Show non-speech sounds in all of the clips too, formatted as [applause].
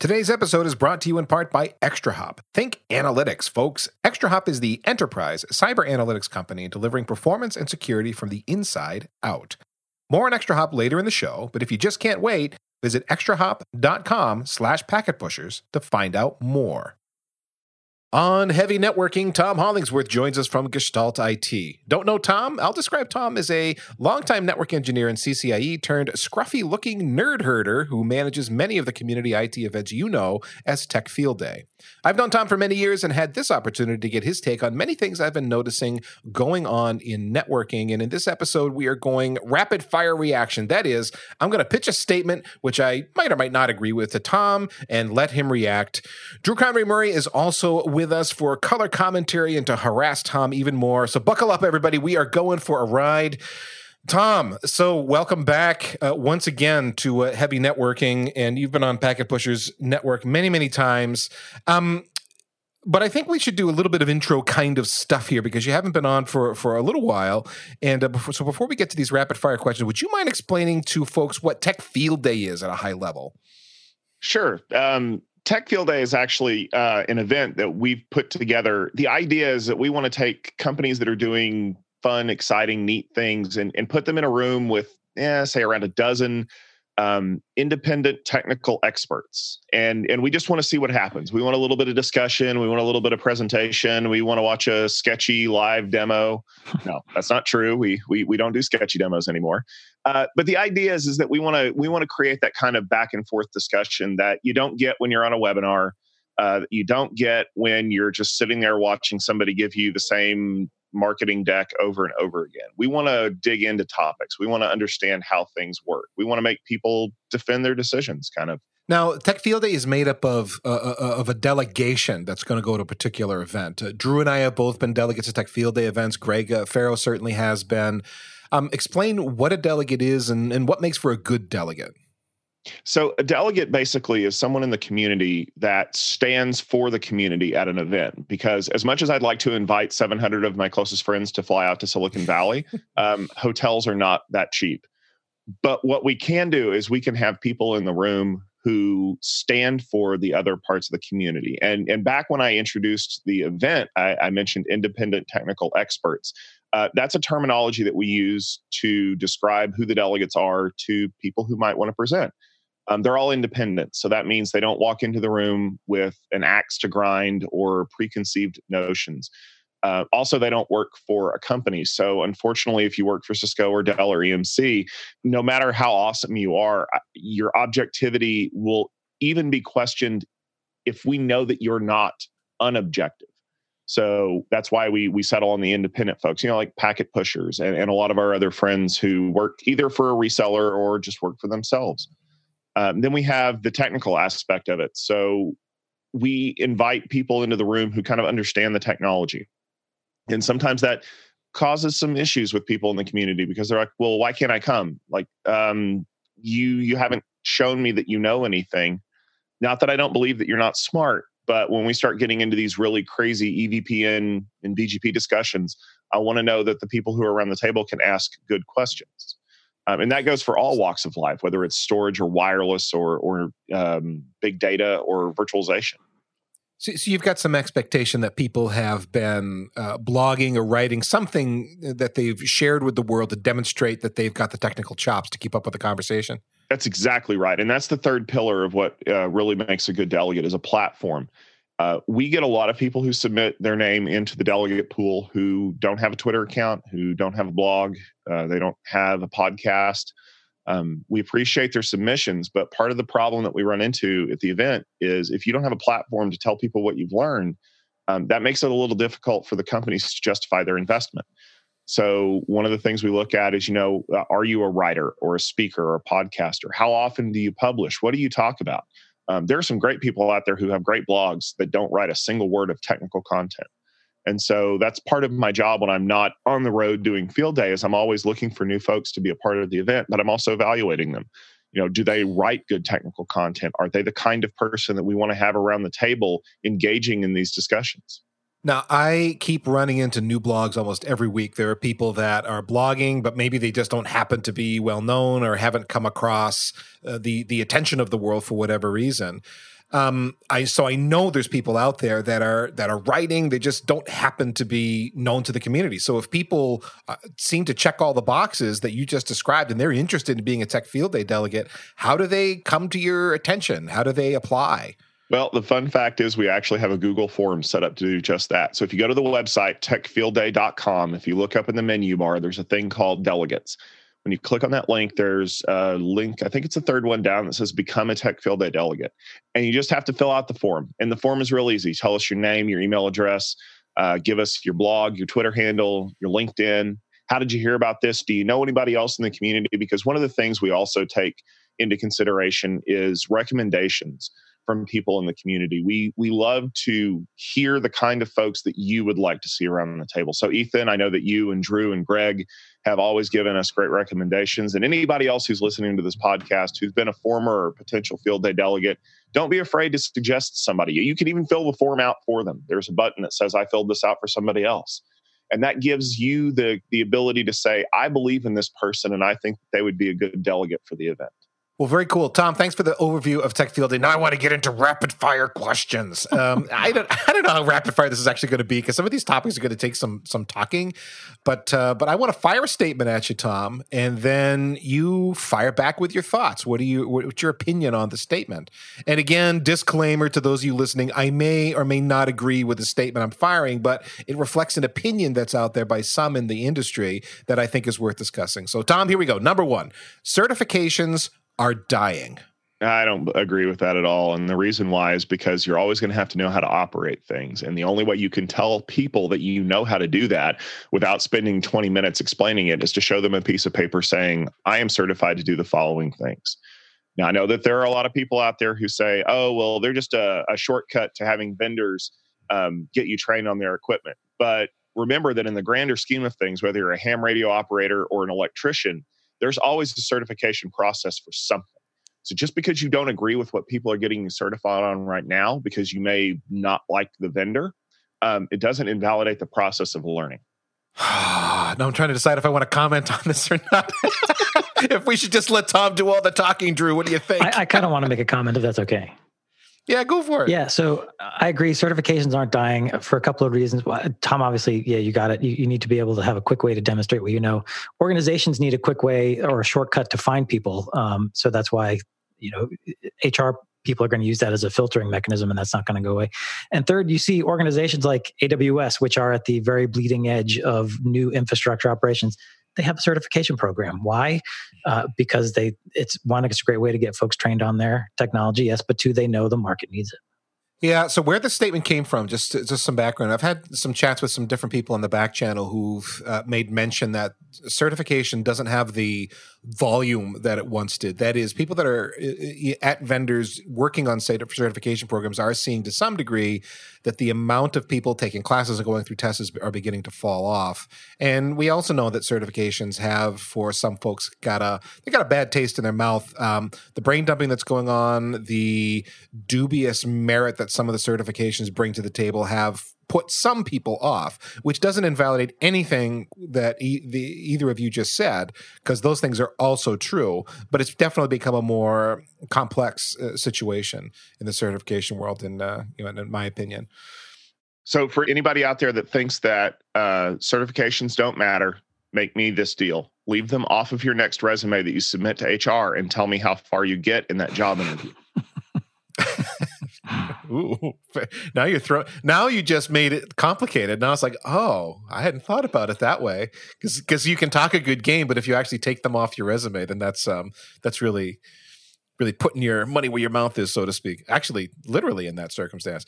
Today's episode is brought to you in part by ExtraHop. Think analytics, folks. ExtraHop is the enterprise cyber analytics company delivering performance and security from the inside out. More on ExtraHop later in the show, but if you just can't wait, visit extrahop.com slash packetpushers to find out more. On heavy networking, Tom Hollingsworth joins us from Gestalt IT. Don't know Tom? I'll describe Tom as a longtime network engineer in CCIE turned scruffy looking nerd herder who manages many of the community IT events you know as Tech Field Day. I've known Tom for many years and had this opportunity to get his take on many things I've been noticing going on in networking. And in this episode, we are going rapid fire reaction. That is, I'm going to pitch a statement which I might or might not agree with to Tom and let him react. Drew Conry-Murray is also with us for color commentary and to harass Tom even more. So buckle up, everybody. We are going for a ride. Tom, so welcome back uh, once again to uh, Heavy Networking, and you've been on Packet Pushers Network many, many times. Um, but I think we should do a little bit of intro kind of stuff here because you haven't been on for for a little while. And uh, before, so before we get to these rapid fire questions, would you mind explaining to folks what Tech Field Day is at a high level? Sure. Um, Tech Field Day is actually uh, an event that we've put together. The idea is that we want to take companies that are doing fun, exciting, neat things and, and put them in a room with, eh, say, around a dozen um, independent technical experts. And, and we just want to see what happens. We want a little bit of discussion. We want a little bit of presentation. We want to watch a sketchy live demo. No, that's not true. We, we, we don't do sketchy demos anymore. Uh, but the idea is, is that we want to we want to create that kind of back and forth discussion that you don't get when you're on a webinar. Uh, you don't get when you're just sitting there watching somebody give you the same marketing deck over and over again. We want to dig into topics. We want to understand how things work. We want to make people defend their decisions, kind of. Now, Tech Field Day is made up of uh, uh, uh of a delegation that's going to go to a particular event. Uh, Drew and I have both been delegates to Tech Field Day events. Greg uh, Ferro certainly has been. Um, explain what a delegate is and, and what makes for a good delegate. So, a delegate basically is someone in the community that stands for the community at an event. Because, as much as I'd like to invite 700 of my closest friends to fly out to Silicon Valley, [laughs] um, hotels are not that cheap. But what we can do is we can have people in the room who stand for the other parts of the community. And, and back when I introduced the event, I, I mentioned independent technical experts. Uh, that's a terminology that we use to describe who the delegates are to people who might want to present. Um, they're all independent. So that means they don't walk into the room with an axe to grind or preconceived notions. Uh, also, they don't work for a company. So, unfortunately, if you work for Cisco or Dell or EMC, no matter how awesome you are, your objectivity will even be questioned if we know that you're not unobjective. So that's why we we settle on the independent folks, you know, like packet pushers and, and a lot of our other friends who work either for a reseller or just work for themselves. Um, then we have the technical aspect of it. So we invite people into the room who kind of understand the technology. And sometimes that causes some issues with people in the community because they're like, well, why can't I come? Like, um, you you haven't shown me that you know anything. Not that I don't believe that you're not smart, but when we start getting into these really crazy EVPN and BGP discussions, I want to know that the people who are around the table can ask good questions. Um, and that goes for all walks of life, whether it's storage or wireless or, or um, big data or virtualization. So, so, you've got some expectation that people have been uh, blogging or writing something that they've shared with the world to demonstrate that they've got the technical chops to keep up with the conversation. That's exactly right, and that's the third pillar of what uh, really makes a good delegate is a platform. Uh, we get a lot of people who submit their name into the delegate pool who don't have a Twitter account, who don't have a blog, uh, they don't have a podcast. Um, we appreciate their submissions, but part of the problem that we run into at the event is if you don't have a platform to tell people what you've learned, um, that makes it a little difficult for the companies to justify their investment. So, one of the things we look at is, you know, uh, are you a writer or a speaker or a podcaster? How often do you publish? What do you talk about? Um, there are some great people out there who have great blogs that don't write a single word of technical content. And so that's part of my job when I'm not on the road doing field day is I'm always looking for new folks to be a part of the event, but I'm also evaluating them. You know, do they write good technical content? Are they the kind of person that we want to have around the table engaging in these discussions? Now, I keep running into new blogs almost every week. There are people that are blogging, but maybe they just don't happen to be well known or haven't come across uh, the the attention of the world for whatever reason. Um, I so I know there's people out there that are that are writing. They just don't happen to be known to the community. So if people uh, seem to check all the boxes that you just described, and they're interested in being a Tech Field Day delegate, how do they come to your attention? How do they apply? Well, the fun fact is we actually have a Google form set up to do just that. So if you go to the website techfieldday.com, if you look up in the menu bar, there's a thing called delegates when you click on that link, there's a link, I think it's the third one down that says Become a Tech Field Day Delegate. And you just have to fill out the form. And the form is real easy. Tell us your name, your email address, uh, give us your blog, your Twitter handle, your LinkedIn. How did you hear about this? Do you know anybody else in the community? Because one of the things we also take into consideration is recommendations from people in the community. We we love to hear the kind of folks that you would like to see around the table. So Ethan, I know that you and Drew and Greg have always given us great recommendations and anybody else who's listening to this podcast who's been a former or potential field day delegate, don't be afraid to suggest somebody. You can even fill the form out for them. There's a button that says I filled this out for somebody else. And that gives you the the ability to say I believe in this person and I think they would be a good delegate for the event. Well, very cool, Tom. Thanks for the overview of Tech Field Day. Now I want to get into rapid fire questions. Um, [laughs] I don't, I don't know how rapid fire this is actually going to be because some of these topics are going to take some some talking, but uh, but I want to fire a statement at you, Tom, and then you fire back with your thoughts. What do you? What's your opinion on the statement? And again, disclaimer to those of you listening: I may or may not agree with the statement I'm firing, but it reflects an opinion that's out there by some in the industry that I think is worth discussing. So, Tom, here we go. Number one: certifications are dying. I don't agree with that at all. And the reason why is because you're always going to have to know how to operate things. And the only way you can tell people that you know how to do that without spending 20 minutes explaining it is to show them a piece of paper saying, I am certified to do the following things. Now, I know that there are a lot of people out there who say, oh, well, they're just a, a shortcut to having vendors um, get you trained on their equipment. But remember that in the grander scheme of things, whether you're a ham radio operator or an electrician, there's always a certification process for something. So just because you don't agree with what people are getting certified on right now, because you may not like the vendor, um, it doesn't invalidate the process of learning. [sighs] now I'm trying to decide if I want to comment on this or not. [laughs] if we should just let Tom do all the talking, Drew, what do you think? I, I kind of want to make a comment if that's okay. Yeah, go for it. Yeah, so I agree. Certifications aren't dying for a couple of reasons. Tom, obviously, yeah, you got it. You, you, need to be able to have a quick way to demonstrate what you know. Organizations need a quick way or a shortcut to find people. Um, so that's why you know HR people are going to use that as a filtering mechanism, and that's not going to go away. And third, you see organizations like AWS, which are at the very bleeding edge of new infrastructure operations they have a certification program. Why? Uh, because they it's one, it's a great way to get folks trained on their technology. Yes, but two, they know the market needs it. Yeah. So where the statement came from, just just some background. I've had some chats with some different people on the back channel who've uh, made mention that certification doesn't have the volume that it once did. That is, people that are at vendors working on certification programs are seeing to some degree that the amount of people taking classes and going through tests are beginning to fall off. And we also know that certifications have, for some folks, got a they got a bad taste in their mouth. Um, the brain dumping that's going on, the dubious merit that some of the certifications bring to the table have put some people off, which doesn't invalidate anything that e- the, either of you just said, because those things are also true. But it's definitely become a more complex uh, situation in the certification world, in uh, you know, in my opinion. So, for anybody out there that thinks that uh, certifications don't matter, make me this deal: leave them off of your next resume that you submit to HR, and tell me how far you get in that job interview. Ooh, [laughs] now you're throwing. Now you just made it complicated. Now it's like, oh, I hadn't thought about it that way. Because because you can talk a good game, but if you actually take them off your resume, then that's um that's really really putting your money where your mouth is, so to speak. Actually, literally in that circumstance.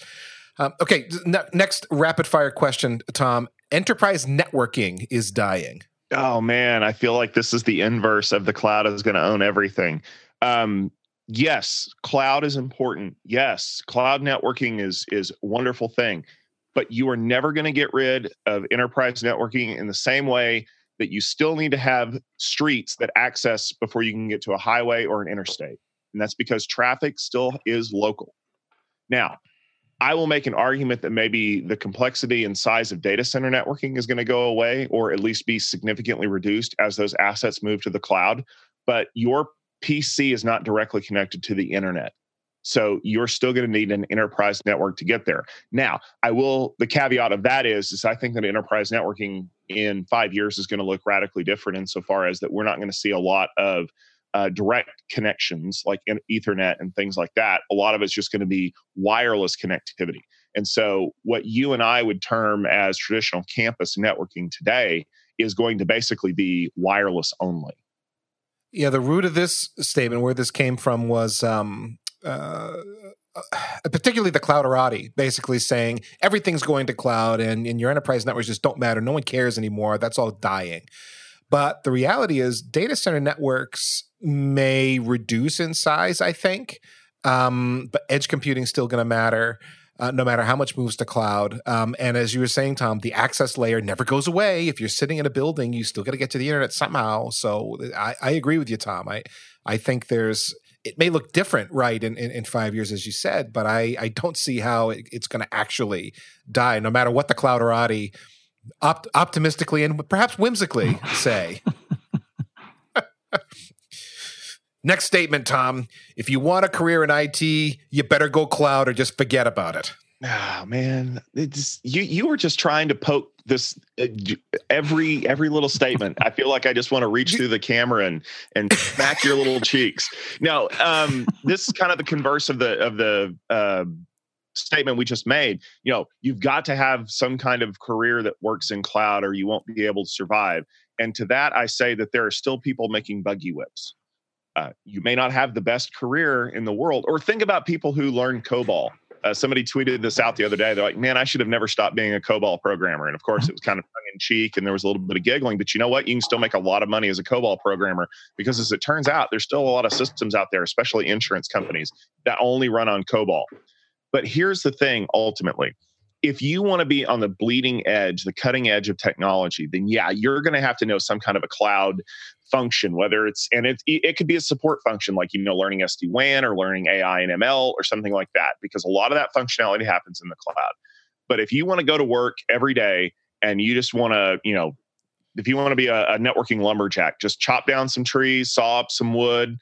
Um, okay, next rapid fire question, Tom. Enterprise networking is dying. Oh man, I feel like this is the inverse of the cloud is going to own everything. Um, yes, cloud is important. Yes, cloud networking is is wonderful thing, but you are never going to get rid of enterprise networking in the same way that you still need to have streets that access before you can get to a highway or an interstate. And that's because traffic still is local. Now, I will make an argument that maybe the complexity and size of data center networking is going to go away or at least be significantly reduced as those assets move to the cloud. But your PC is not directly connected to the internet. So you're still going to need an enterprise network to get there. Now, I will. The caveat of that is, is I think that enterprise networking in five years is going to look radically different insofar as that we're not going to see a lot of uh, direct connections like in Ethernet and things like that. A lot of it's just going to be wireless connectivity. And so, what you and I would term as traditional campus networking today is going to basically be wireless only. Yeah, the root of this statement, where this came from, was um, uh, particularly the clouderati, basically saying everything's going to cloud and, and your enterprise networks just don't matter. No one cares anymore. That's all dying. But the reality is, data center networks may reduce in size, I think. Um, but edge computing is still going to matter. Uh, no matter how much moves to cloud. Um, and as you were saying, Tom, the access layer never goes away. If you're sitting in a building, you still got to get to the internet somehow. So I, I, agree with you, Tom. I I think there's it may look different, right, in, in, in, five years, as you said, but I, I don't see how it, it's going to actually die, no matter what the clouderati opt, optimistically and perhaps whimsically say. [laughs] Next statement, Tom. If you want a career in IT, you better go cloud or just forget about it. Oh man, it's you. You were just trying to poke this uh, every every little statement. I feel like I just want to reach through the camera and and smack your little [laughs] cheeks. Now, um, this is kind of the converse of the of the uh, statement we just made. You know, you've got to have some kind of career that works in cloud, or you won't be able to survive. And to that, I say that there are still people making buggy whips. Uh, you may not have the best career in the world, or think about people who learn COBOL uh, somebody tweeted this out the other day. They're like, "Man, I should have never stopped being a COBOL programmer." And of course, it was kind of tongue in cheek, and there was a little bit of giggling. But you know what? You can still make a lot of money as a COBOL programmer because, as it turns out, there's still a lot of systems out there, especially insurance companies, that only run on COBOL. But here's the thing: ultimately, if you want to be on the bleeding edge, the cutting edge of technology, then yeah, you're going to have to know some kind of a cloud function, whether it's, and it, it could be a support function like, you know, learning SD WAN or learning AI and ML or something like that, because a lot of that functionality happens in the cloud. But if you want to go to work every day and you just want to, you know, if you want to be a, a networking lumberjack, just chop down some trees, saw up some wood,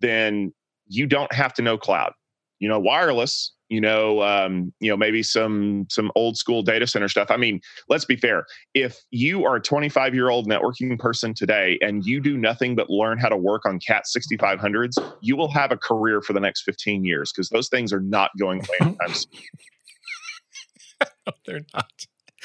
then you don't have to know cloud. You know, wireless, you know um, you know maybe some some old school data center stuff. I mean let's be fair. If you are a 25 year old networking person today and you do nothing but learn how to work on cat 6500s you will have a career for the next 15 years because those things are not going away anytime soon. [laughs] No, they're not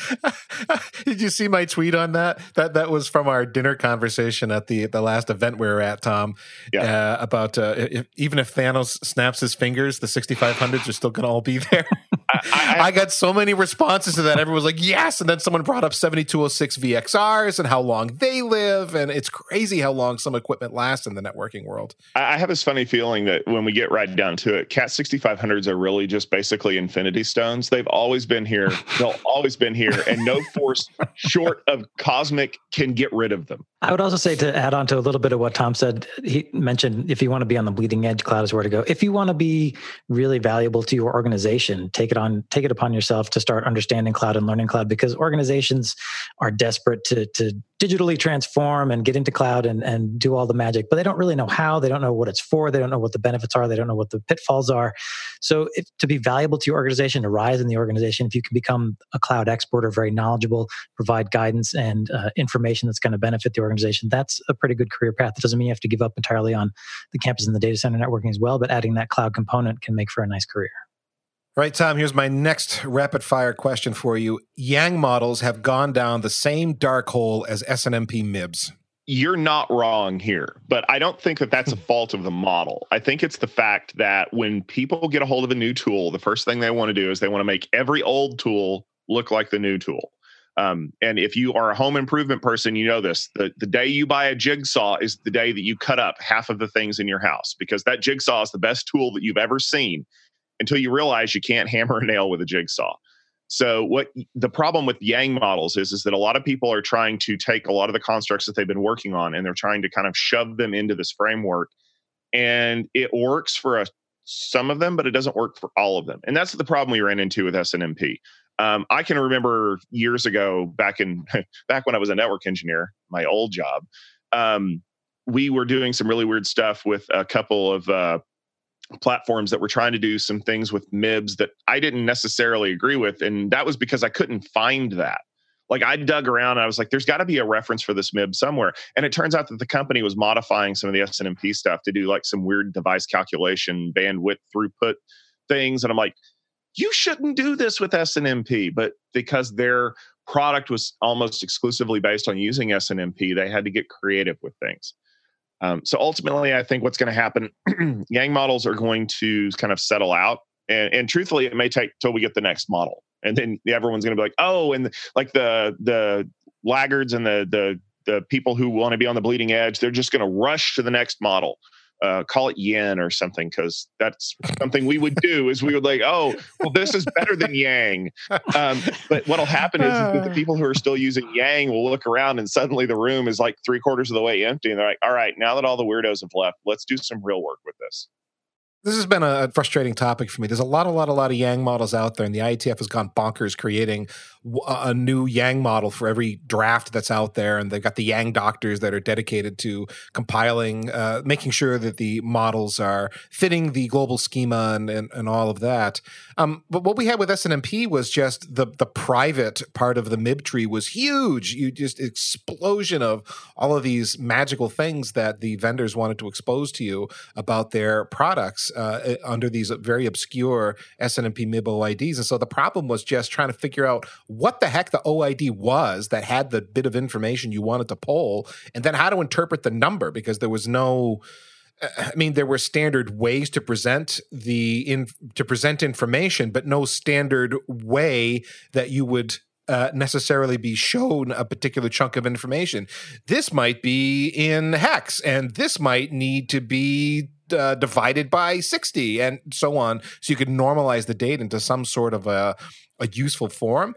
[laughs] Did you see my tweet on that? That that was from our dinner conversation at the the last event we were at, Tom. Yeah. Uh, about uh, if, even if Thanos snaps his fingers, the 6500s are still going to all be there. [laughs] I, I, I, got so many responses to that. Everyone was like, "Yes!" And then someone brought up 7206 VXRs and how long they live, and it's crazy how long some equipment lasts in the networking world. I have this funny feeling that when we get right down to it, Cat 6500s are really just basically infinity stones. They've always been here. [laughs] They'll always been here and no force short of cosmic can get rid of them. I would also say to add on to a little bit of what Tom said, he mentioned if you want to be on the bleeding edge, cloud is where to go. If you want to be really valuable to your organization, take it on, take it upon yourself to start understanding cloud and learning cloud because organizations are desperate to to digitally transform and get into cloud and, and do all the magic, but they don't really know how. They don't know what it's for. They don't know what the benefits are. They don't know what the pitfalls are. So, if, to be valuable to your organization, to rise in the organization, if you can become a cloud expert or very knowledgeable, provide guidance and uh, information that's going to benefit the organization, that's a pretty good career path. It doesn't mean you have to give up entirely on the campus and the data center networking as well, but adding that cloud component can make for a nice career. Right, Tom, here's my next rapid fire question for you. Yang models have gone down the same dark hole as SNMP MIBs. You're not wrong here, but I don't think that that's a fault of the model. I think it's the fact that when people get a hold of a new tool, the first thing they want to do is they want to make every old tool look like the new tool. Um, and if you are a home improvement person, you know this. The, the day you buy a jigsaw is the day that you cut up half of the things in your house because that jigsaw is the best tool that you've ever seen until you realize you can't [laughs] hammer a nail with a jigsaw. So what the problem with Yang models is is that a lot of people are trying to take a lot of the constructs that they've been working on and they're trying to kind of shove them into this framework and it works for a, some of them but it doesn't work for all of them. And that's the problem we ran into with SNMP. Um, I can remember years ago back in [laughs] back when I was a network engineer, my old job, um, we were doing some really weird stuff with a couple of uh, platforms that were trying to do some things with MIBs that I didn't necessarily agree with. And that was because I couldn't find that. Like I dug around and I was like, there's got to be a reference for this MIB somewhere. And it turns out that the company was modifying some of the SNMP stuff to do like some weird device calculation, bandwidth throughput things. And I'm like, you shouldn't do this with SNMP. But because their product was almost exclusively based on using SNMP, they had to get creative with things. Um, so ultimately, I think what's going to happen, [clears throat] Yang models are going to kind of settle out. And, and truthfully, it may take till we get the next model and then everyone's going to be like, oh, and like the the laggards and the the the people who want to be on the bleeding edge, they're just going to rush to the next model. Uh, call it yin or something because that's something we would do is we would like oh well this is better than yang um, but what'll happen is, that the [sighs] people who are still using yang will look around and suddenly the room is like three quarters of the way empty and they're like all right now that all the weirdos have left let's do some real work with this this has been a frustrating topic for me. There's a lot, a lot, a lot of Yang models out there, and the IETF has gone bonkers creating a new Yang model for every draft that's out there. And they've got the Yang doctors that are dedicated to compiling, uh, making sure that the models are fitting the global schema and, and, and all of that. Um, but what we had with SNMP was just the the private part of the MIB tree was huge. You just explosion of all of these magical things that the vendors wanted to expose to you about their products uh, under these very obscure SNMP MIB OIDs. And so the problem was just trying to figure out what the heck the OID was that had the bit of information you wanted to pull, and then how to interpret the number because there was no. Uh, I mean, there were standard ways to present the in to present information, but no standard way that you would uh, necessarily be shown a particular chunk of information. This might be in hex, and this might need to be uh, divided by 60 and so on. So you could normalize the date into some sort of a, a useful form.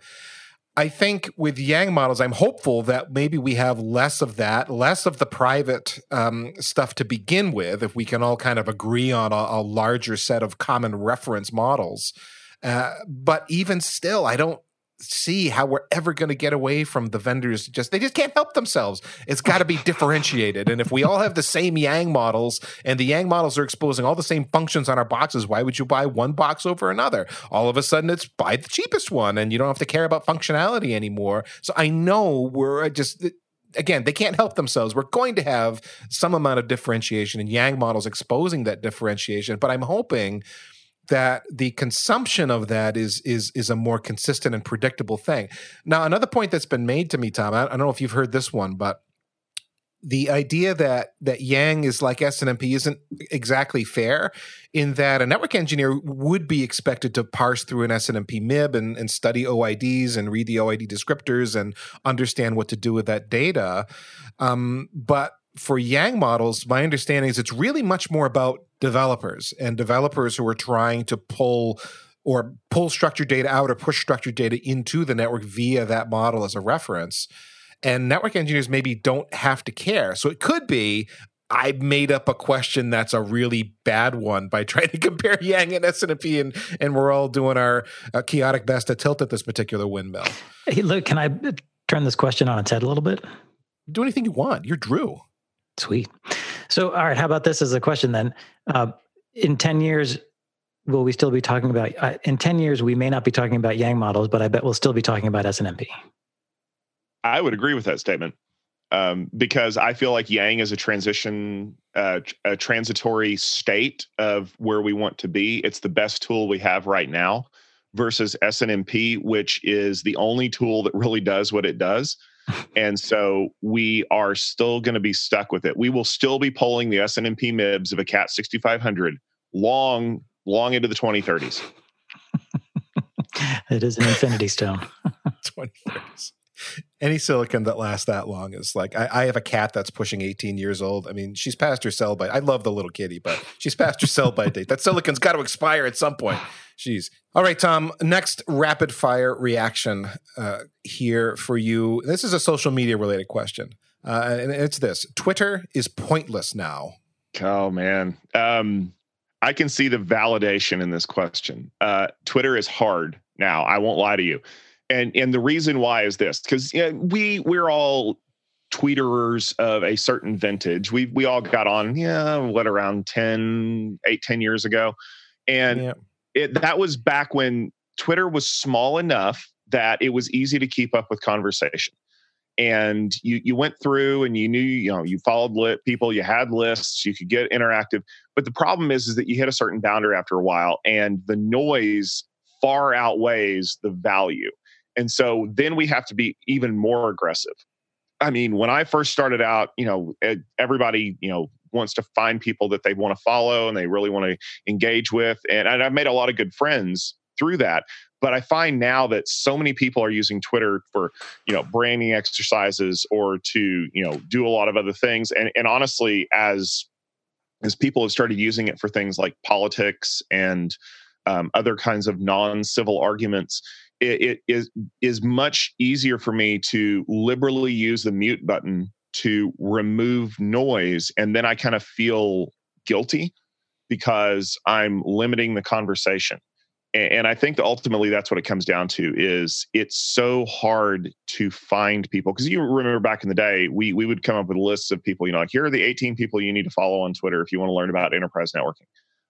I think with Yang models, I'm hopeful that maybe we have less of that, less of the private um, stuff to begin with, if we can all kind of agree on a, a larger set of common reference models. Uh, but even still, I don't see how we're ever going to get away from the vendors just they just can't help themselves. It's got to be differentiated. And if we all have the same yang models and the yang models are exposing all the same functions on our boxes why would you buy one box over another? All of a sudden it's buy the cheapest one and you don't have to care about functionality anymore. So i know we're uh, just again, they can't help themselves. We're going to have some amount of differentiation and Yang models exposing that differentiation, but I'm hoping that the consumption of that is is is a more consistent and predictable thing. Now, another point that's been made to me, Tom, I, I don't know if you've heard this one, but the idea that that Yang is like SNMP isn't exactly fair in that a network engineer would be expected to parse through an SNMP MIB and, and study OIDs and read the OID descriptors and understand what to do with that data. Um, but for Yang models, my understanding is it's really much more about developers and developers who are trying to pull or pull structured data out or push structured data into the network via that model as a reference. And network engineers maybe don't have to care. So it could be I made up a question that's a really bad one by [laughs] trying to compare Yang and SNMP, and and we're all doing our uh, chaotic best to tilt at this particular windmill. Hey, look, can I turn this question on its head a little bit? Do anything you want. You're Drew. Sweet. So, all right, how about this as a question then? Uh, in 10 years, will we still be talking about, uh, in 10 years, we may not be talking about Yang models, but I bet we'll still be talking about SNMP. I would agree with that statement um, because I feel like Yang is a transition, uh, a transitory state of where we want to be. It's the best tool we have right now versus SNMP, which is the only tool that really does what it does and so we are still going to be stuck with it. We will still be polling the SNMP MIBs of a CAT 6500 long, long into the 2030s. it is an infinity stone. [laughs] 2030s. Any silicon that lasts that long is like I, I, have a cat that's pushing 18 years old. I mean, she's past her sell by. I love the little kitty, but she's past her sell by date. That silicon's got to expire at some point. Jeez. All right, Tom. Next rapid fire reaction uh, here for you. This is a social media related question, uh, and it's this: Twitter is pointless now. Oh man, um, I can see the validation in this question. Uh, Twitter is hard now. I won't lie to you, and and the reason why is this because you know, we we're all tweeterers of a certain vintage. We we all got on, yeah, what around 10, 8, 10 years ago. And yeah. It that was back when Twitter was small enough that it was easy to keep up with conversation. And you you went through and you knew, you know, you followed lit people, you had lists, you could get interactive. But the problem is is that you hit a certain boundary after a while and the noise far outweighs the value. And so then we have to be even more aggressive. I mean, when I first started out, you know, everybody, you know, wants to find people that they want to follow and they really want to engage with. And, and I've made a lot of good friends through that. But I find now that so many people are using Twitter for, you know, branding exercises or to, you know, do a lot of other things. And, and honestly, as as people have started using it for things like politics and um, other kinds of non-civil arguments, it, it is is much easier for me to liberally use the mute button to remove noise and then i kind of feel guilty because i'm limiting the conversation and i think that ultimately that's what it comes down to is it's so hard to find people because you remember back in the day we we would come up with lists of people you know like here are the 18 people you need to follow on twitter if you want to learn about enterprise networking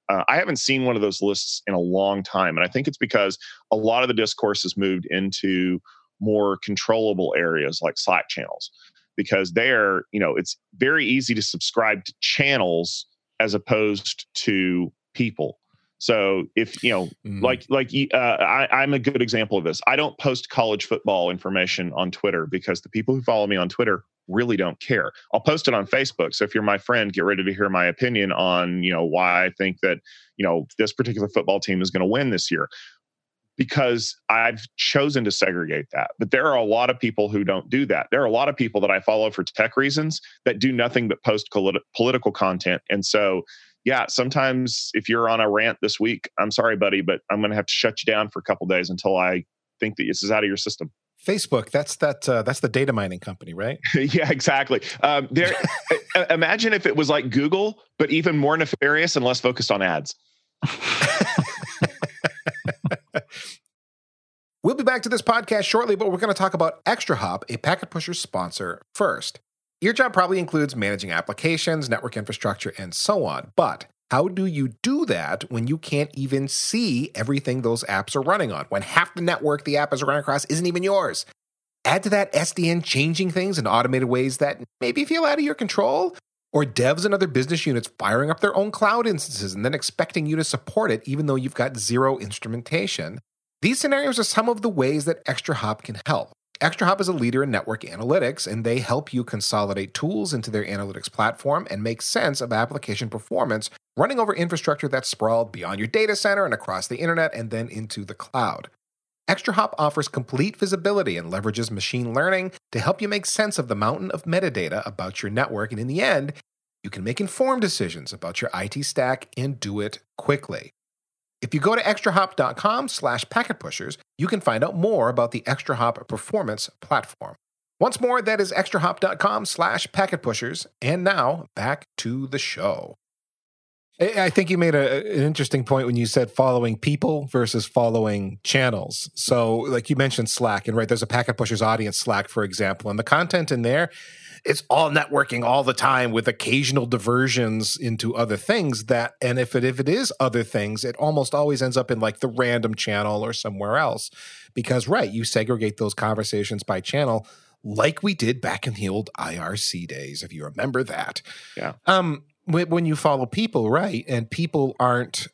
uh, I haven't seen one of those lists in a long time. And I think it's because a lot of the discourse has moved into more controllable areas like Slack channels, because there, you know, it's very easy to subscribe to channels as opposed to people. So if you know, mm. like like uh, I, I'm a good example of this. I don't post college football information on Twitter because the people who follow me on Twitter really don't care. I'll post it on Facebook. So if you're my friend, get ready to hear my opinion on, you know, why I think that, you know, this particular football team is going to win this year. Because I've chosen to segregate that. But there are a lot of people who don't do that. There are a lot of people that I follow for tech reasons that do nothing but post political content. And so, yeah, sometimes if you're on a rant this week, I'm sorry, buddy, but I'm going to have to shut you down for a couple days until I think that this is out of your system. Facebook. That's that. Uh, that's the data mining company, right? [laughs] yeah, exactly. Um, there. [laughs] imagine if it was like Google, but even more nefarious and less focused on ads. [laughs] we'll be back to this podcast shortly, but we're going to talk about ExtraHop, a Packet Pusher sponsor, first. Your job probably includes managing applications, network infrastructure, and so on. But how do you do that when you can't even see everything those apps are running on? When half the network the app is running across isn't even yours? Add to that SDN changing things in automated ways that maybe feel out of your control, or devs and other business units firing up their own cloud instances and then expecting you to support it even though you've got zero instrumentation. These scenarios are some of the ways that ExtraHop can help. ExtraHop is a leader in network analytics, and they help you consolidate tools into their analytics platform and make sense of application performance running over infrastructure that's sprawled beyond your data center and across the internet and then into the cloud. ExtraHop offers complete visibility and leverages machine learning to help you make sense of the mountain of metadata about your network, and in the end, you can make informed decisions about your IT stack and do it quickly. If you go to extrahop.com slash packetpushers, you can find out more about the ExtraHop performance platform. Once more, that is extrahop.com slash packetpushers. And now, back to the show. I think you made a, an interesting point when you said following people versus following channels. So, like you mentioned Slack, and right, there's a Packet Pushers audience Slack, for example, and the content in there it's all networking all the time with occasional diversions into other things that and if it if it is other things it almost always ends up in like the random channel or somewhere else. Because right you segregate those conversations by channel like we did back in the old IRC days if you remember that. Yeah. Um when you follow people right and people aren't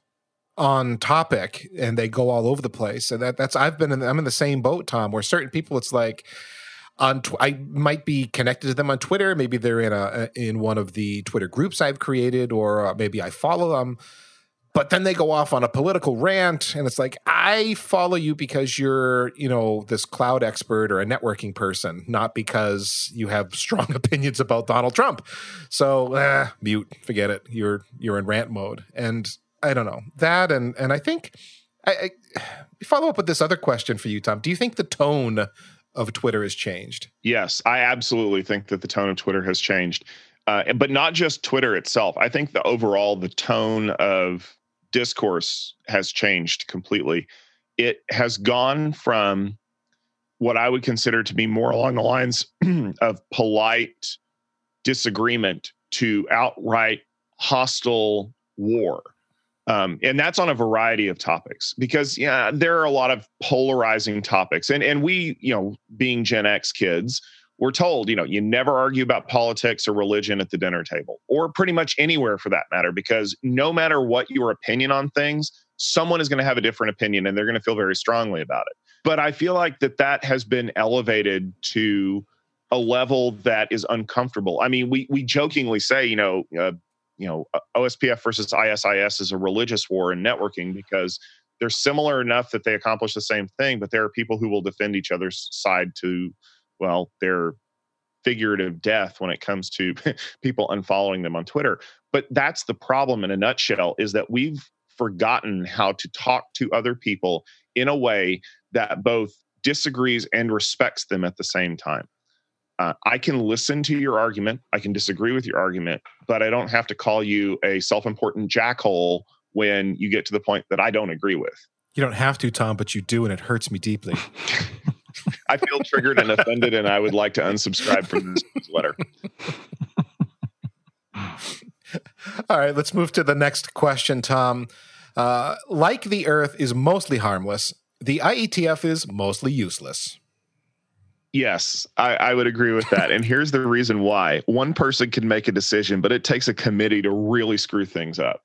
on topic and they go all over the place and that that's I've been in I'm in the same boat Tom where certain people it's like on tw- I might be connected to them on Twitter. Maybe they're in a in one of the Twitter groups I've created, or uh, maybe I follow them. But then they go off on a political rant, and it's like I follow you because you're, you know, this cloud expert or a networking person, not because you have [laughs] strong opinions about Donald Trump. So eh, mute, forget it. You're you're in rant mode, and I don't know that, and and I think I, I [sighs] follow up with this other question for you, Tom. Do you think the tone of Twitter has changed. Yes, I absolutely think that the tone of Twitter has changed. Uh, but not just Twitter itself. I think the overall the tone of discourse has changed completely. It has gone from what I would consider to be more along the lines [clears throat] of polite disagreement to outright hostile war. Um, and that's on a variety of topics because yeah, there are a lot of polarizing topics. And and we, you know, being Gen X kids, we're told, you know, you never argue about politics or religion at the dinner table, or pretty much anywhere for that matter, because no matter what your opinion on things, someone is going to have a different opinion and they're going to feel very strongly about it. But I feel like that that has been elevated to a level that is uncomfortable. I mean, we we jokingly say, you know, uh, you know, OSPF versus ISIS is a religious war in networking because they're similar enough that they accomplish the same thing, but there are people who will defend each other's side to, well, their figurative death when it comes to [laughs] people unfollowing them on Twitter. But that's the problem in a nutshell is that we've forgotten how to talk to other people in a way that both disagrees and respects them at the same time. Uh, I can listen to your argument. I can disagree with your argument, but I don't have to call you a self important jackhole when you get to the point that I don't agree with. You don't have to, Tom, but you do, and it hurts me deeply. [laughs] [laughs] I feel triggered and offended, and I would like to unsubscribe from this letter. All right, let's move to the next question, Tom. Uh, like the Earth is mostly harmless, the IETF is mostly useless. Yes, I, I, would agree with that. And here's the reason why one person can make a decision, but it takes a committee to really screw things up.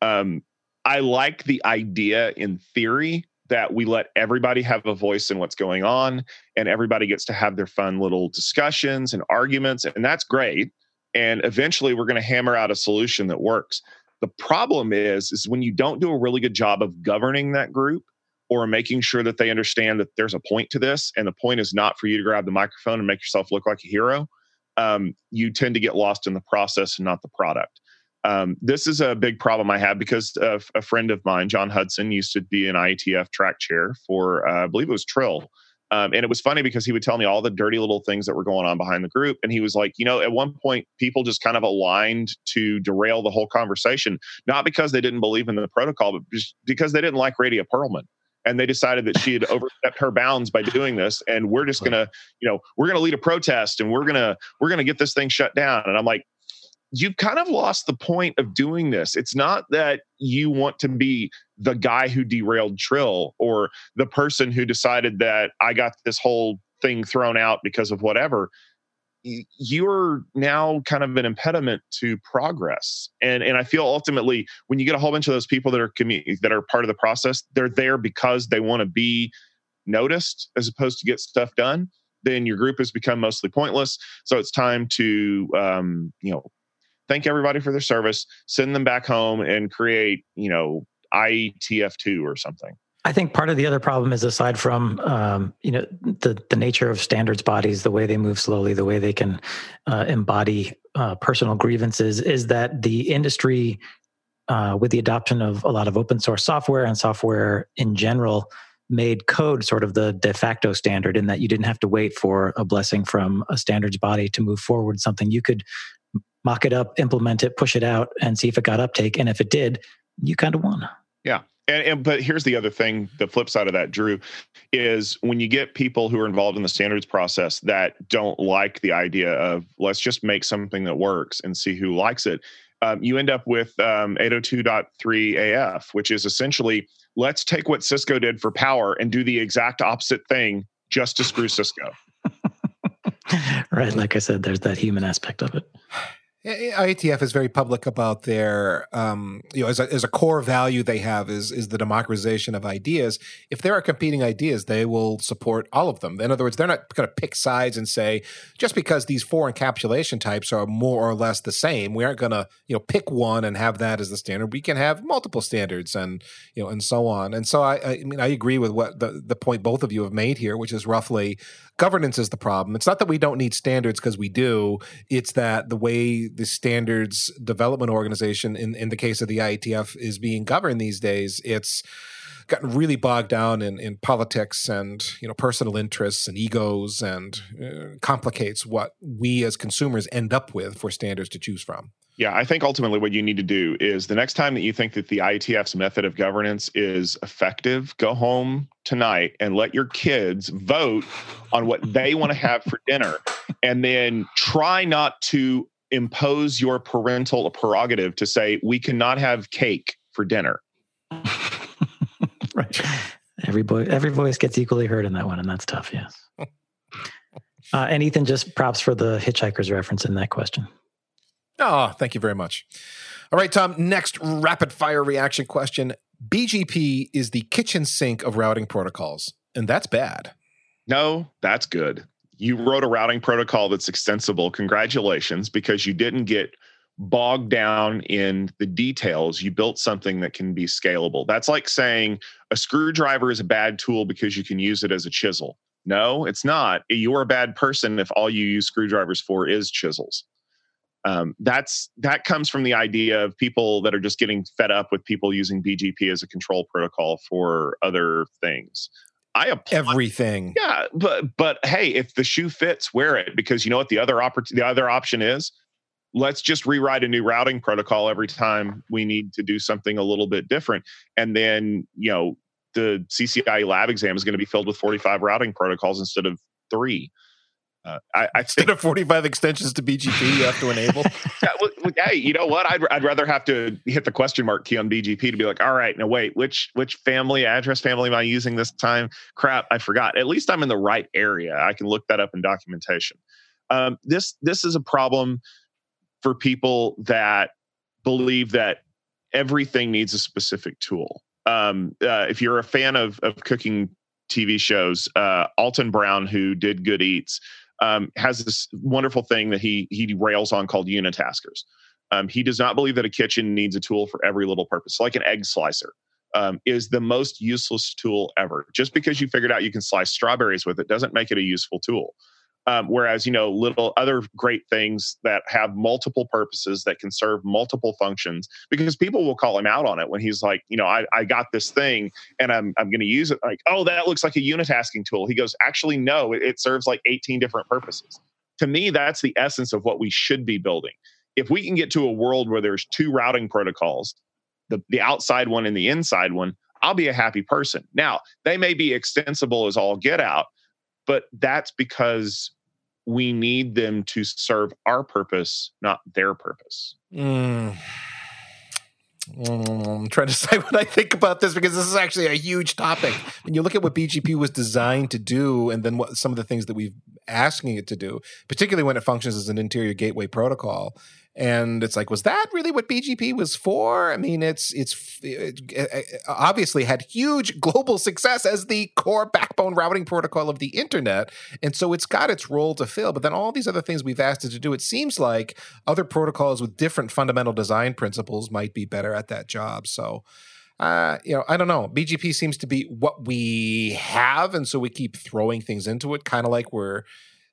Um, I like the idea in theory that we let everybody have a voice in what's going on and everybody gets to have their fun little discussions and arguments. And that's great. And eventually we're going to hammer out a solution that works. The problem is, is when you don't do a really good job of governing that group or making sure that they understand that there's a point to this and the point is not for you to grab the microphone and make yourself look like a hero um, you tend to get lost in the process and not the product um, this is a big problem i have because a friend of mine john hudson used to be an ietf track chair for uh, i believe it was trill um, and it was funny because he would tell me all the dirty little things that were going on behind the group. And he was like, you know, at one point, people just kind of aligned to derail the whole conversation, not because they didn't believe in the protocol, but because they didn't like Radia Perlman and they decided that she had [laughs] overstepped her bounds by doing this and we're just gonna you know we're gonna lead a protest and we're gonna we're gonna get this thing shut down. And i'm like you've kind of lost the point of doing this. It's not that you want to be the guy who derailed trill or the person who decided that i got this whole thing thrown out because of whatever you're now kind of an impediment to progress and and i feel ultimately when you get a whole bunch of those people that are commu- that are part of the process they're there because they want to be noticed as opposed to get stuff done then your group has become mostly pointless. So it's time to um, you know thank everybody for their service send them back home and create you know ietf2 or something I think part of the other problem is aside from um, you know the the nature of standards bodies, the way they move slowly, the way they can uh, embody uh, personal grievances, is that the industry, uh, with the adoption of a lot of open source software and software in general, made code sort of the de facto standard in that you didn't have to wait for a blessing from a standards body to move forward something. You could mock it up, implement it, push it out, and see if it got uptake. And if it did, you kind of won. Yeah, and, and, but here's the other thing the flip side of that drew is when you get people who are involved in the standards process that don't like the idea of let's just make something that works and see who likes it um, you end up with um, 802.3 af which is essentially let's take what cisco did for power and do the exact opposite thing just to screw cisco. [laughs] Right like i said there's that human aspect of it IETF is very public about their, um, you know, as a, as a core value they have is is the democratization of ideas. If there are competing ideas, they will support all of them. In other words, they're not going to pick sides and say just because these four encapsulation types are more or less the same, we aren't going to you know pick one and have that as the standard. We can have multiple standards and you know and so on. And so I, I mean I agree with what the the point both of you have made here, which is roughly governance is the problem. It's not that we don't need standards because we do. It's that the way the standards development organization, in, in the case of the IETF, is being governed these days, it's gotten really bogged down in, in politics and you know personal interests and egos and uh, complicates what we as consumers end up with for standards to choose from. Yeah, I think ultimately what you need to do is the next time that you think that the IETF's method of governance is effective, go home tonight and let your kids vote on what they want to have for dinner. And then try not to impose your parental prerogative to say, we cannot have cake for dinner. [laughs] right. Every boy, every voice gets equally heard in that one, and that's tough. Yes. [laughs] Uh, and Ethan, just props for the hitchhikers reference in that question. Oh, thank you very much. All right, Tom, next rapid fire reaction question. BGP is the kitchen sink of routing protocols, and that's bad. No, that's good. You wrote a routing protocol that's extensible. Congratulations, because you didn't get bogged down in the details. You built something that can be scalable. That's like saying a screwdriver is a bad tool because you can use it as a chisel. No, it's not. You're a bad person if all you use screwdrivers for is chisels um, that's that comes from the idea of people that are just getting fed up with people using BGP as a control protocol for other things. I apply, everything. Yeah, but but hey, if the shoe fits, wear it because you know what the other oppor- the other option is. Let's just rewrite a new routing protocol every time we need to do something a little bit different, and then you know the CCIE lab exam is going to be filled with 45 routing protocols instead of three. Uh, I, I think, of 45 extensions to BGP, you have to enable. [laughs] yeah, well, hey, you know what? I'd, I'd rather have to hit the question mark key on BGP to be like, all right, now wait, which which family address family am I using this time? Crap, I forgot. At least I'm in the right area. I can look that up in documentation. Um, this this is a problem for people that believe that everything needs a specific tool. Um, uh, if you're a fan of of cooking TV shows, uh, Alton Brown, who did Good Eats, um, has this wonderful thing that he he rails on called unitaskers. Um, he does not believe that a kitchen needs a tool for every little purpose, like an egg slicer. Um, is the most useless tool ever. Just because you figured out you can slice strawberries with it doesn't make it a useful tool. Um, whereas, you know, little other great things that have multiple purposes that can serve multiple functions, because people will call him out on it when he's like, you know, I, I got this thing and I'm, I'm going to use it. Like, oh, that looks like a unitasking tool. He goes, actually, no, it, it serves like 18 different purposes. To me, that's the essence of what we should be building. If we can get to a world where there's two routing protocols, the, the outside one and the inside one, I'll be a happy person. Now, they may be extensible as all get out, but that's because we need them to serve our purpose, not their purpose. Mm. I'm trying to [laughs] decide what I think about this because this is actually a huge topic. When you look at what BGP was designed to do, and then what some of the things that we've asking it to do, particularly when it functions as an interior gateway protocol, and it's like was that really what bgp was for? I mean it's it's it, it obviously had huge [laughs] global success as the core backbone routing protocol of the internet. And so it's got its role to fill. But then all these other things we've asked it to do it seems like other protocols with different fundamental design principles might be better at that job. So uh, you know, I don't know. BGP seems to be what we have, and so we keep throwing things into it, kind of like we're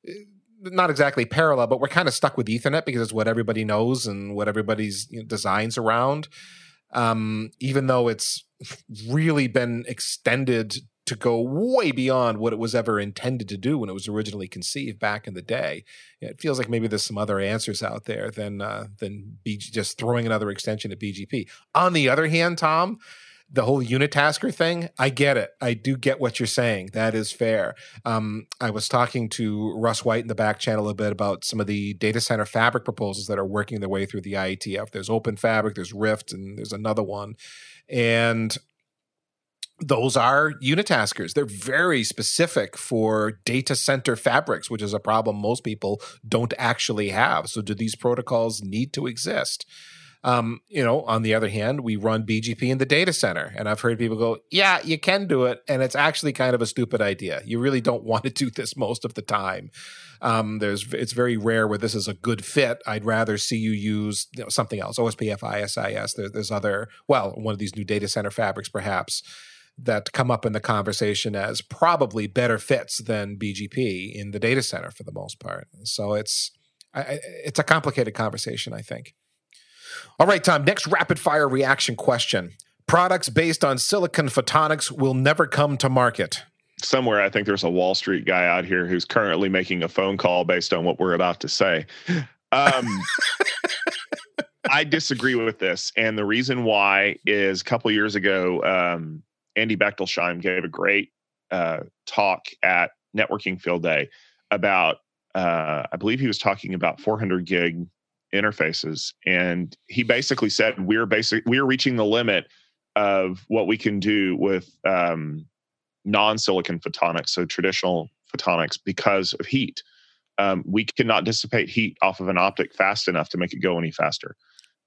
uh, not exactly parallel, but we're kind of stuck with Ethernet because it's what everybody knows and what everybody's you know, designs around. Um, even though it's really been extended to go way beyond what it was ever intended to do when it was originally conceived back in the day. It feels like maybe there's some other answers out there than uh, than BG, just throwing another extension at BGP. On the other hand, Tom, the whole unitasker thing, I get it. I do get what you're saying. That is fair. Um, I was talking to Russ White in the back channel a bit about some of the data center fabric proposals that are working their way through the IETF. There's Open Fabric, there's Rift, and there's another one. And those are unitaskers. They're very specific for data center fabrics, which is a problem most people don't actually have. So, do these protocols need to exist? Um, you know, on the other hand, we run BGP in the data center, and I've heard people go, "Yeah, you can do it," and it's actually kind of a stupid idea. You really don't want to do [laughs] this most of the time. Um, there's it's very rare where this is a good fit. I'd rather see you use you know, something else, OSPF, ISIS. There, there's other, well, one of these new data center fabrics, perhaps that come up in the conversation as probably better fits than BGP in the data center for the most part. So it's I, it's a complicated conversation, I think. All right, Tom, next rapid fire reaction question. Products based on silicon photonics will never come to market. Somewhere, I think there's a Wall Street guy out here who's currently making a phone call based on what we're about to say. Um, [laughs] I disagree with this, and the reason why is a couple years ago, um, Andy Bechtolsheim gave a great uh, talk at Networking Field Day about. Uh, I believe he was talking about 400 gig interfaces, and he basically said we're basic we're reaching the limit of what we can do with um, non-silicon photonics, so traditional photonics, because of heat. Um, we cannot dissipate heat off of an optic fast enough to make it go any faster.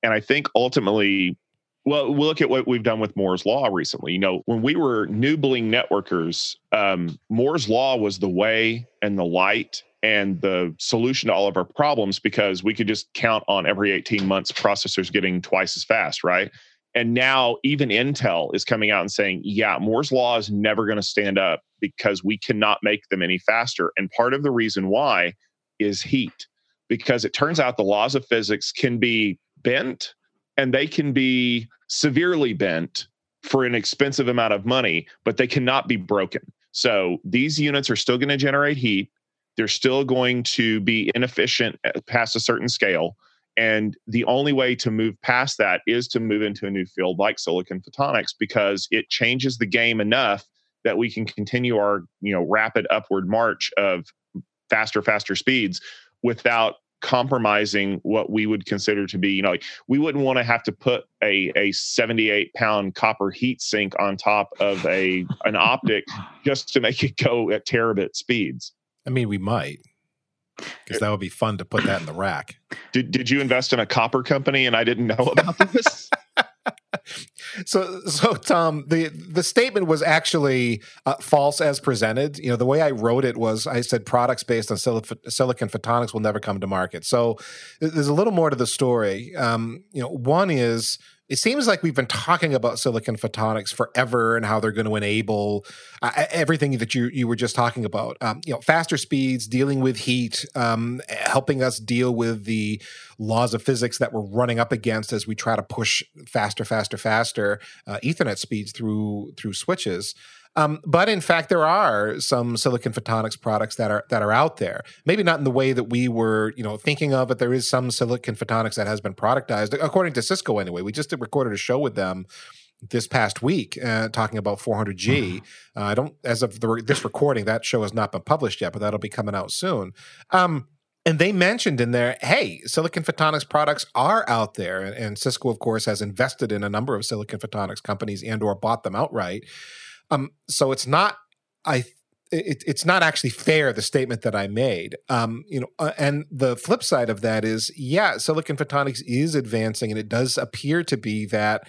And I think ultimately, well, we'll look at what we've done with Moore's Law recently. You know, when we were noobling networkers, um, Moore's Law was the way and the light and the solution to all of our problems because we could just count on every 18 months processors getting twice as fast, right? And now even Intel is coming out and saying, yeah, Moore's Law is never going to stand up because we cannot make them any faster. And part of the reason why is heat, because it turns out the laws of physics can be bent and they can be severely bent for an expensive amount of money, but they cannot be broken. So these units are still going to generate heat. They're still going to be inefficient past a certain scale. And the only way to move past that is to move into a new field like silicon photonics because it changes the game enough that we can continue our you know rapid upward march of faster faster speeds without compromising what we would consider to be, you know, we wouldn't want to have to put a, a 78 pound copper heat sink on top of a an optic just to make it go at terabit speeds. I mean, we might because that would be fun to put that in the rack. Did Did you invest in a copper company and I didn't know about this? [laughs] so so tom the the statement was actually uh, false as presented you know the way i wrote it was i said products based on silicon photonics will never come to market so there's a little more to the story um, you know one is it seems like we've been talking about silicon photonics forever and how they're going to enable uh, everything that you you were just talking about. Um, you know, faster speeds, dealing with heat, um, helping us deal with the laws of physics that we're running up against as we try to push faster, faster, faster uh, Ethernet speeds through through switches. Um, but in fact, there are some silicon photonics products that are that are out there. Maybe not in the way that we were, you know, thinking of, but there is some silicon photonics that has been productized, according to Cisco. Anyway, we just recorded a show with them this past week uh, talking about 400G. Mm-hmm. Uh, I don't, as of the, this recording, that show has not been published yet, but that'll be coming out soon. Um, and they mentioned in there, hey, silicon photonics products are out there, and, and Cisco, of course, has invested in a number of silicon photonics companies and/or bought them outright. Um, so it's not I it, it's not actually fair the statement that I made. Um, you know, uh, and the flip side of that is, yeah, silicon photonics is advancing, and it does appear to be that.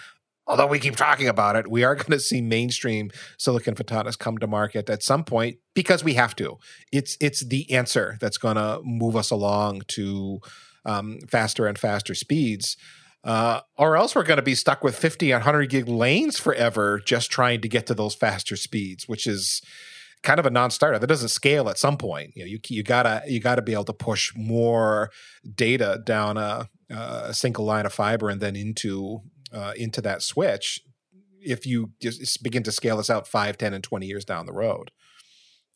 Although we keep talking about it, we are [laughs] going to see mainstream silicon photonics come to market at some point because we have to. It's it's the answer that's going to move us along to um, faster and faster speeds uh, or else we're going to be stuck with 50 and 100 gig lanes forever just trying to get to those faster speeds which is kind of a non-starter. That doesn't scale at some point. You know you, you gotta you gotta be able to push more data down a, a single line of fiber and then into uh, into that switch if you just begin to scale this out 5 10 and 20 years down the road.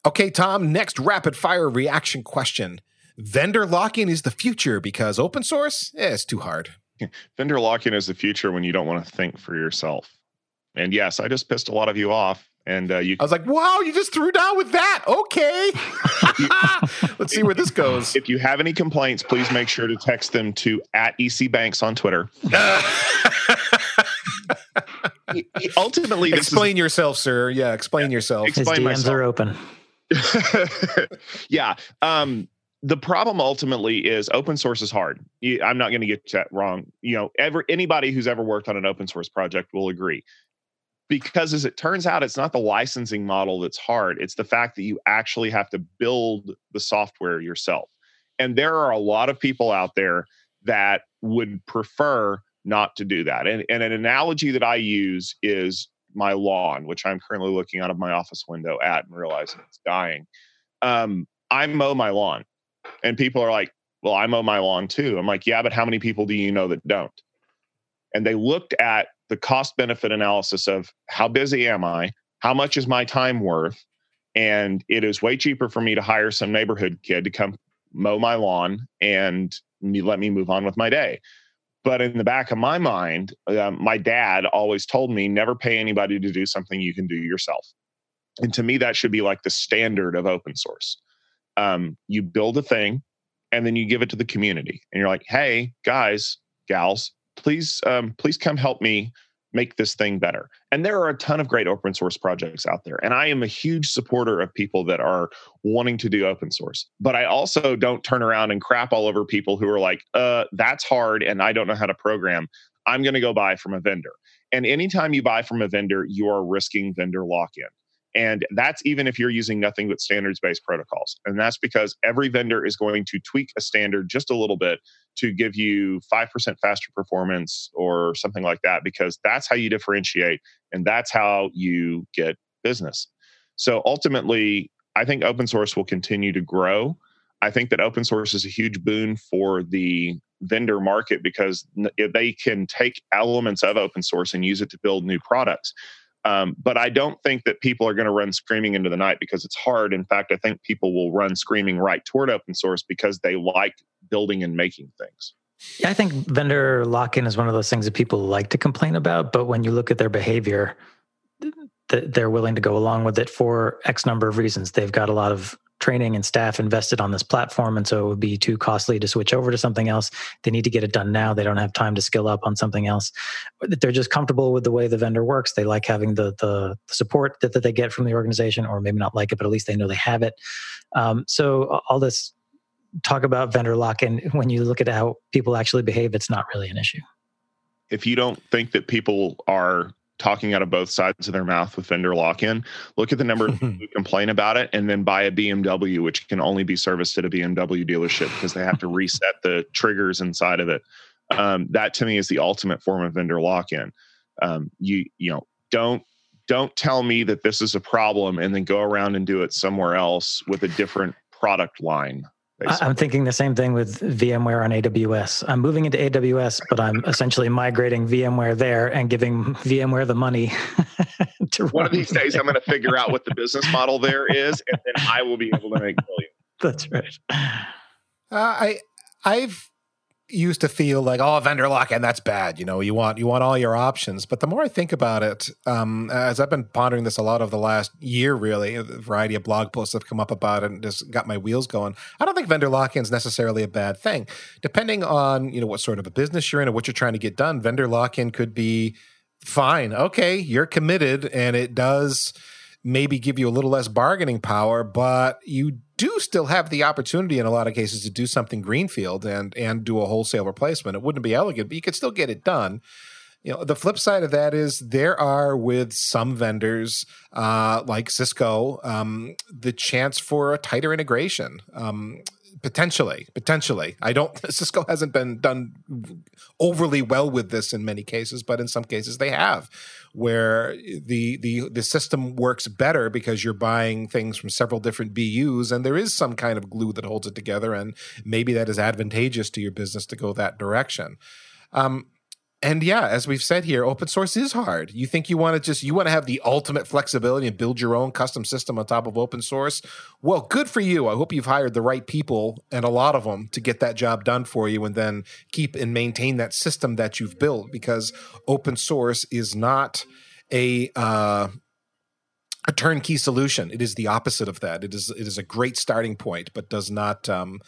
Okay tom next rapid fire reaction question. Vendor lock-in is the future because open source eh, too hard vendor lock-in is the future when you don't want to think for yourself. And yes, I just pissed a lot of you off. And uh, you, I was like, "Wow, you just threw down with that." Okay, [laughs] let's see where this goes. If you have any complaints, please make sure to text them to at EC Banks on Twitter. [laughs] Ultimately, explain is, yourself, sir. Yeah, explain yourself. Explain His DMs myself. are open. [laughs] yeah. Um, the problem ultimately is open source is hard. I'm not going to get that wrong. You know, ever anybody who's ever worked on an open source project will agree. Because as it turns out, it's not the licensing model that's hard. It's the fact that you actually have to build the software yourself. And there are a lot of people out there that would prefer not to do that. And, and an analogy that I use is my lawn, which I'm currently looking out of my office window at and realizing it's dying. Um, I mow my lawn and people are like, well, I mow my lawn too. I'm like, yeah, but how many people do you know that don't? And they looked at the cost benefit analysis of how busy am I? How much is my time worth? And it is way cheaper for me to hire some neighborhood kid to come mow my lawn and let me move on with my day. But in the back of my mind, um, my dad always told me never pay anybody to do something you can do yourself. And to me, that should be like the standard of open source. Um, you build a thing and then you give it to the community, and you're like, hey, guys, gals, please, um, please come help me make this thing better. And there are a ton of great open source projects out there. And I am a huge supporter of people that are wanting to do open source. But I also don't turn around and crap all over people who are like, uh, that's hard and I don't know how to program. I'm going to go buy from a vendor. And anytime you buy from a vendor, you are risking vendor lock in. And that's even if you're using nothing but standards based protocols. And that's because every vendor is going to tweak a standard just a little bit to give you 5% faster performance or something like that, because that's how you differentiate and that's how you get business. So ultimately, I think open source will continue to grow. I think that open source is a huge boon for the vendor market because they can take elements of open source and use it to build new products. Um, but I don't think that people are going to run screaming into the night because it's hard. In fact, I think people will run screaming right toward open source because they like building and making things. Yeah, I think vendor lock in is one of those things that people like to complain about. But when you look at their behavior, they're willing to go along with it for X number of reasons. They've got a lot of training and staff invested on this platform and so it would be too costly to switch over to something else. They need to get it done now. They don't have time to skill up on something else. They're just comfortable with the way the vendor works. They like having the the support that, that they get from the organization or maybe not like it but at least they know they have it. Um, so all this talk about vendor lock-in when you look at how people actually behave it's not really an issue. If you don't think that people are talking out of both sides of their mouth with vendor lock-in. Look at the number of [laughs] who complain about it, and then buy a BMW, which can only be serviced at a BMW dealership because they have to reset the triggers inside of it. Um, that to me is the ultimate form of vendor lock-in. Um, you you know don't don't tell me that this is a problem and then go around and do it somewhere else with a different product line. Basically. I'm thinking the same thing with VMware on AWS. I'm moving into AWS, but I'm essentially migrating VMware there and giving VMware the money [laughs] to One of these days, I'm going to figure out what the business model there is, and then I will be able to make millions. [laughs] That's right. Uh, I I've used to feel like oh vendor lock in that's bad you know you want you want all your options. But the more i think about it um, as i've been pondering this a lot over the last year really a variety of blog posts have come up about it and just got my wheels going i don't think vendor lock-in is necessarily a bad thing. Depending on you know what sort of a business you're in or what you're trying to get done vendor lock-in could be fine. Okay you're committed and it does maybe give you a little less bargaining power, but you do still have the opportunity in a lot of cases to do something greenfield and and do a wholesale replacement. It wouldn't be elegant, but you could still get it done. You know, the flip side of that is there are with some vendors uh, like Cisco um, the chance for a tighter integration. Um, potentially potentially i don't [laughs] cisco hasn't been done overly well with this in many cases but in some cases they have where the the the system works better because you're buying things from several different BUs and there is some kind of glue that holds it together and maybe that is advantageous to your business to go that direction. Um, and yeah, as we've said here, open source is hard. You think you want to just you want to have the ultimate flexibility and build your own custom system on top of open source. Well, good for you. I hope you've hired the right people and a lot of them to get that job done for you and then keep and maintain that system that you've built because open source is not a uh, a turnkey solution. It is the opposite of that. It is it is a great starting point, but does not um,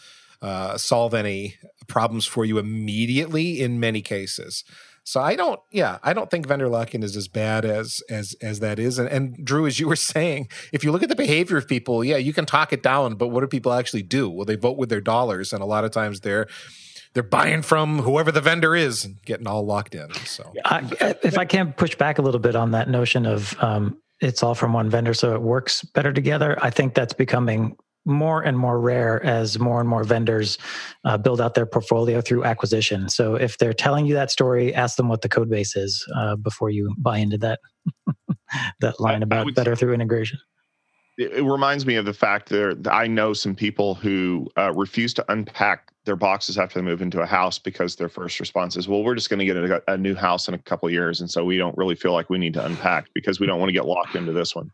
uh, solve any problems for you immediately in many cases. So I don't, yeah, I don't think vendor lock-in is as bad as as as that is. And, and Drew, as you were [laughs] saying, if you look at the behavior of people, yeah, you can talk it down, but what do people actually do? Well, they vote with their dollars, and a lot of times they're they're buying from whoever the vendor is and getting all locked in. So, if I can push back a little bit on that notion of um, it's all from one vendor, so it works better together, I think that's becoming more and more rare as more and more vendors uh, build out their portfolio through acquisition. So if they're telling you that story, ask them what the code base is uh, before you buy into that [laughs] that line about better through integration. It reminds me of the fact that I know some people who uh, refuse to unpack their boxes after they move into a house because their first response is, "Well, we're just going to get a, a, new house in a couple years, and so we don't really feel like we need to unpack because we don't want to get locked into this one."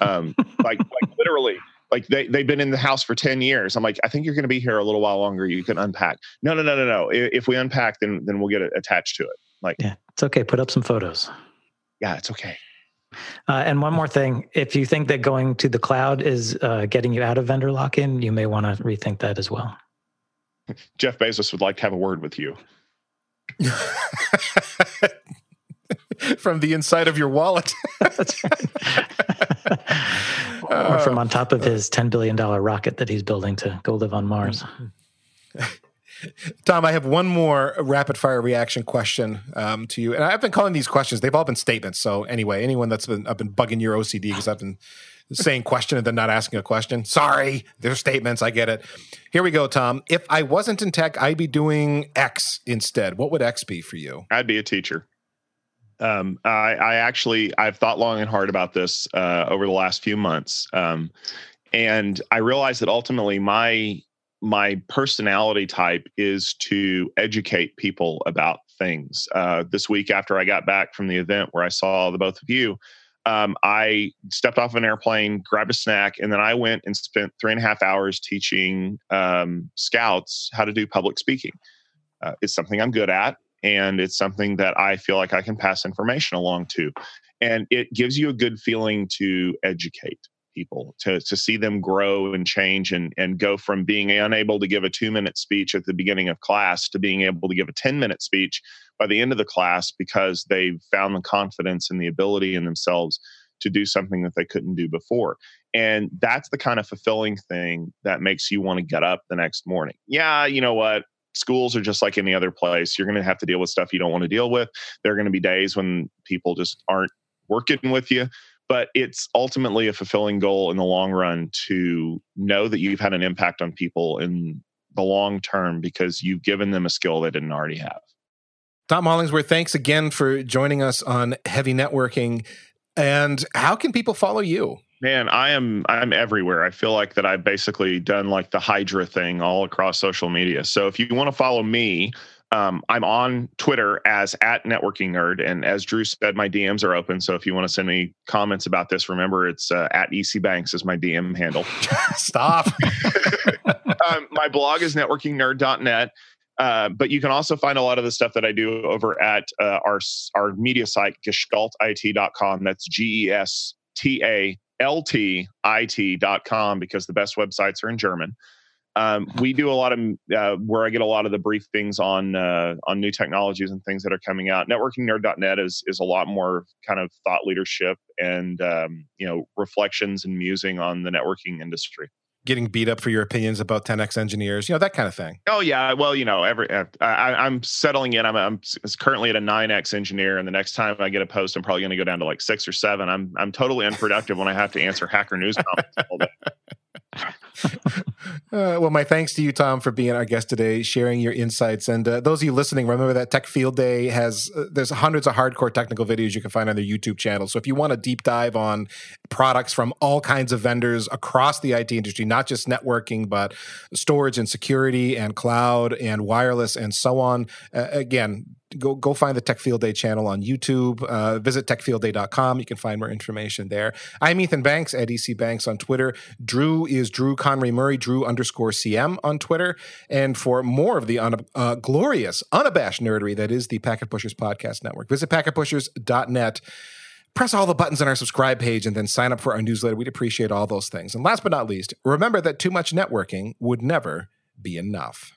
Um, like, like literally, like they they've been in the house for ten years. I'm like, I think you're going to be here a little while longer. You can unpack. No, no, no, no, no. If we unpack, then then we'll get attached to it. Like, yeah, it's okay. Put up some photos. Yeah, it's okay. Uh, and one more thing, if you think that going to the cloud is uh, getting you out of vendor lock-in, you may want to rethink that as well. [laughs] Jeff Bezos would like to have a word with you. [laughs] [laughs] from the inside of your wallet. [laughs] or from on top of his $10 billion rocket that he's building to go live on Mars. [laughs] Tom, I have one more rapid fire reaction question um, to you, and I've been calling these questions. They've all been statements. So anyway, anyone that's been I've been bugging your OCD because I've been saying question and then not asking a question. Sorry, they're statements. I get it. Here we go, Tom. If I wasn't in tech, I'd be doing X instead. What would X be for you? I'd be a teacher. Um, I, I, actually I've thought long and hard about this uh, over the last few months, um, and I realized that ultimately my my personality type is to educate people about things. Uh, this week, after I got back from the event where I saw the both of you, um, I stepped off an airplane, grabbed a snack, and then I went and spent three and a half hours teaching um, scouts how to do public speaking. Uh, it's something I'm good at, and it's something that I feel like I can pass information along to. And it gives you a good feeling to educate people to to see them grow and change and and go from being unable to give a 2 minute speech at the beginning of class to being able to give a 10 minute speech by the end of the class because they've found the confidence and the ability in themselves to do something that they couldn't do before. And that's the kind of fulfilling thing that makes you want to get up the next morning. Yeah, you know what? Schools are just like any other place. You're going to have to deal with stuff you don't want to deal with. There are going to be days when people just aren't working with you but it's ultimately a fulfilling goal in the long run to know that you've had an impact on people in the long term because you've given them a skill they didn't already have. Tom Hollingsworth, thanks again for joining us on Heavy Networking. And how can people follow you? Man, I am I'm everywhere. I feel like that I've basically done like the Hydra thing all across social media. So if you want to follow me, um, I'm on Twitter as at networking nerd, and as Drew said, my DMs are open. So if you want to send me comments about this, remember it's uh, at EC Banks is my DM handle. [laughs] Stop. [laughs] um, my blog is networkingnerd.net. Uh, but you can also find a lot of the stuff that I do over at uh, our our media site gestaltit.com. That's G E S T A L T I T.com because the best websites are in German. Um, we do a lot of uh, where I get a lot of the briefings on uh, on new technologies and things that are coming out. Networkingnerd.net is is a lot more kind of thought leadership and um, you know reflections and musing on the networking industry. Getting beat up for your opinions about 10x engineers, you know that kind of thing. Oh yeah, well you know every uh, I, am settling in. I'm, I'm currently at a 9x engineer, and the next time I get a post, I'm probably going to go down to like six or seven. I'm I'm totally unproductive when I have to answer hacker news comments. [laughs] Uh, well, my thanks to you, Tom, for being our guest today, sharing your insights. And uh, those of you listening, remember that Tech Field Day has uh, there's hundreds of hardcore technical videos you can find on their YouTube channel. So if you want a deep dive on products from all kinds of vendors across the IT industry, not just networking, but storage and security and cloud and wireless and so on, uh, again, go go find the Tech Field Day channel on YouTube. Uh, visit techfieldday.com. You can find more information there. I'm Ethan Banks at EC Banks on Twitter. Drew is Drew Conry Murray, Drew underscore CM on Twitter. And for more of the un- uh, glorious, unabashed nerdery that is the Packet Pushers Podcast Network, visit packetpushers.net press all the buttons on our subscribe page and then sign up for our newsletter. We'd appreciate all those things. And last but not least, remember that too much networking would never be enough.